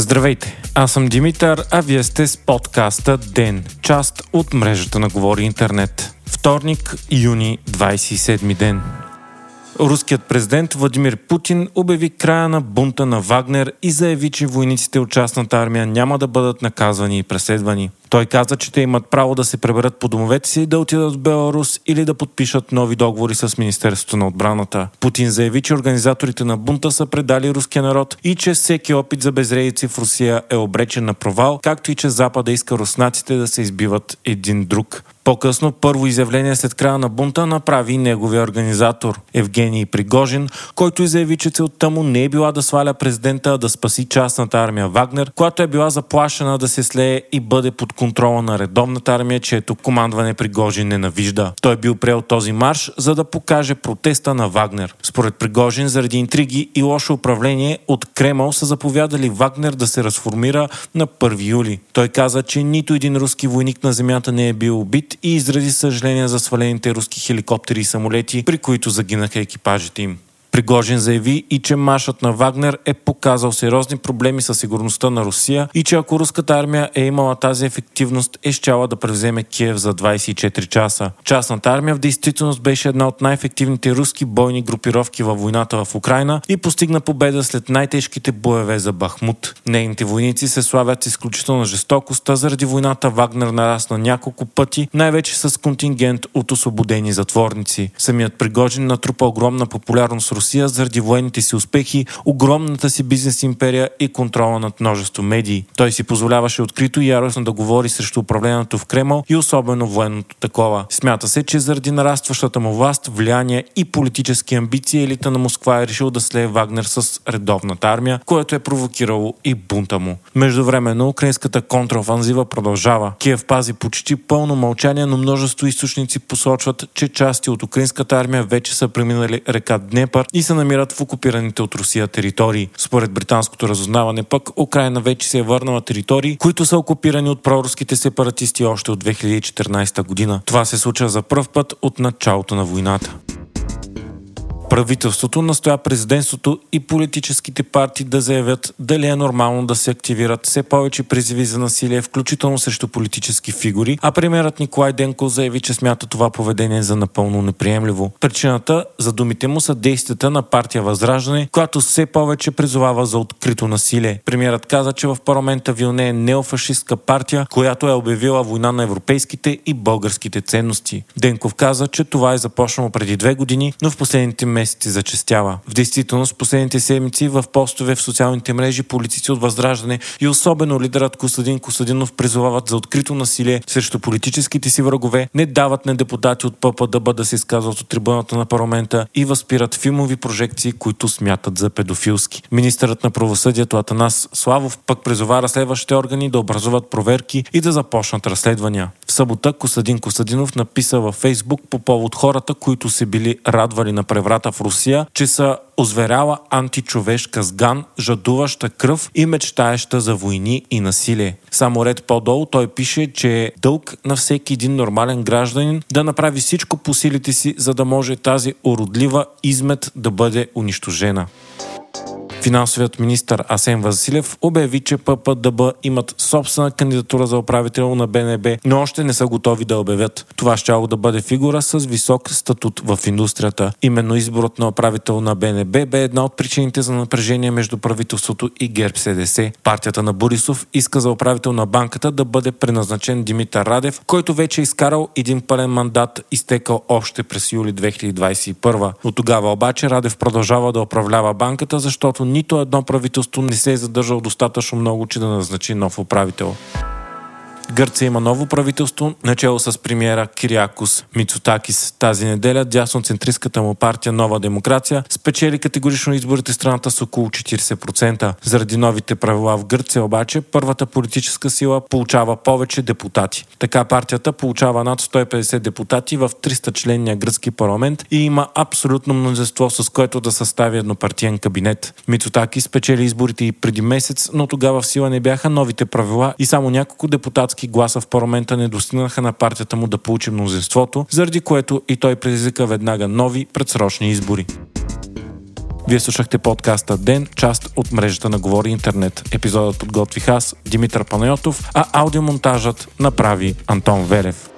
Здравейте, аз съм Димитър, а вие сте с подкаста ДЕН, част от мрежата на Говори Интернет. Вторник, юни, 27 ден. Руският президент Владимир Путин обяви края на бунта на Вагнер и заяви, че войниците от частната армия няма да бъдат наказвани и преследвани. Той каза, че те имат право да се преберат по домовете си, да отидат в Беларус или да подпишат нови договори с Министерството на отбраната. Путин заяви, че организаторите на бунта са предали руския народ и че всеки опит за безредици в Русия е обречен на провал, както и че Запада иска руснаците да се избиват един друг. По-късно първо изявление след края на бунта направи неговия организатор Евгений Пригожин, който заяви, че целта му не е била да сваля президента, а да спаси частната армия Вагнер, която е била заплашена да се слее и бъде под контрола на редовната армия, чието командване Пригожин ненавижда. Той бил приел този марш, за да покаже протеста на Вагнер. Според Пригожин, заради интриги и лошо управление от Кремъл са заповядали Вагнер да се разформира на 1 юли. Той каза, че нито един руски войник на земята не е бил убит и изрази съжаление за свалените руски хеликоптери и самолети, при които загинаха екипажите им. Пригожин заяви и че маршът на Вагнер е показал сериозни проблеми със сигурността на Русия и че ако руската армия е имала тази ефективност, е щяла да превземе Киев за 24 часа. Частната армия в действителност беше една от най-ефективните руски бойни групировки във войната в Украина и постигна победа след най-тежките боеве за Бахмут. Нейните войници се славят с изключителна жестокост, а заради войната Вагнер нарасна няколко пъти, най-вече с контингент от освободени затворници. Самият Пригожин натрупа огромна популярност Русия заради военните си успехи, огромната си бизнес империя и контрола над множество медии. Той си позволяваше открито и яростно да говори срещу управлението в Кремъл и особено военното такова. Смята се, че заради нарастващата му власт, влияние и политически амбиции елита на Москва е решил да слее Вагнер с редовната армия, което е провокирало и бунта му. Междувременно украинската контраофанзива продължава. Киев пази почти пълно мълчание, но множество източници посочват, че части от украинската армия вече са преминали река Днепър и се намират в окупираните от Русия територии. Според британското разузнаване пък, Украина вече се е върнала територии, които са окупирани от проруските сепаратисти още от 2014 година. Това се случва за първ път от началото на войната. Правителството настоя президентството и политическите партии да заявят дали е нормално да се активират все повече призиви за насилие, включително срещу политически фигури, а премьерът Николай Денко заяви, че смята това поведение за напълно неприемливо. Причината за думите му са действията на партия Възраждане, която все повече призовава за открито насилие. Премьерът каза, че в парламента Вилне е неофашистска партия, която е обявила война на европейските и българските ценности. Денков каза, че това е започнало преди две години, но в последните месеци месеци зачестява. В действителност, последните седмици в постове в социалните мрежи полицици от Възраждане и особено лидерът Костадин Костадинов призовават за открито насилие срещу политическите си врагове, не дават на депутати от ППДБ да се изказват от трибуната на парламента и възпират филмови прожекции, които смятат за педофилски. Министърът на правосъдието Атанас Славов пък призова разследващите органи да образуват проверки и да започнат разследвания. В събота Костадин Костадинов написа във Фейсбук по повод хората, които се били радвали на преврата в Русия, че са озверяла античовешка сган, жадуваща кръв и мечтаеща за войни и насилие. Само ред по-долу той пише, че е дълг на всеки един нормален гражданин да направи всичко по силите си, за да може тази уродлива измет да бъде унищожена. Финансовият министр Асен Василев обяви, че ППДБ имат собствена кандидатура за управител на БНБ, но още не са готови да обявят. Това ще да бъде фигура с висок статут в индустрията. Именно изборът на управител на БНБ бе една от причините за напрежение между правителството и ГЕРБ СДС. Партията на Борисов иска за управител на банката да бъде преназначен Димитър Радев, който вече е изкарал един пълен мандат, изтекал още през юли 2021. От тогава обаче Радев продължава да управлява банката, защото нито едно правителство не се е задържало достатъчно много, че да назначи нов управител. Гърция има ново правителство, начало с премиера Кириакус Мицотакис. Тази неделя дясноцентристската му партия Нова демокрация спечели категорично изборите страната с около 40%. Заради новите правила в Гърция обаче, първата политическа сила получава повече депутати. Така партията получава над 150 депутати в 300 членния гръцки парламент и има абсолютно множество, с което да състави еднопартиен кабинет. Мицотаки спечели изборите и преди месец, но тогава в сила не бяха новите правила и само няколко депутатски депутатски гласа в парламента не достигнаха на партията му да получи мнозинството, заради което и той предизвика веднага нови предсрочни избори. Вие слушахте подкаста Ден, част от мрежата на Говори Интернет. Епизодът подготвих аз, Димитър Панайотов, а аудиомонтажът направи Антон Велев.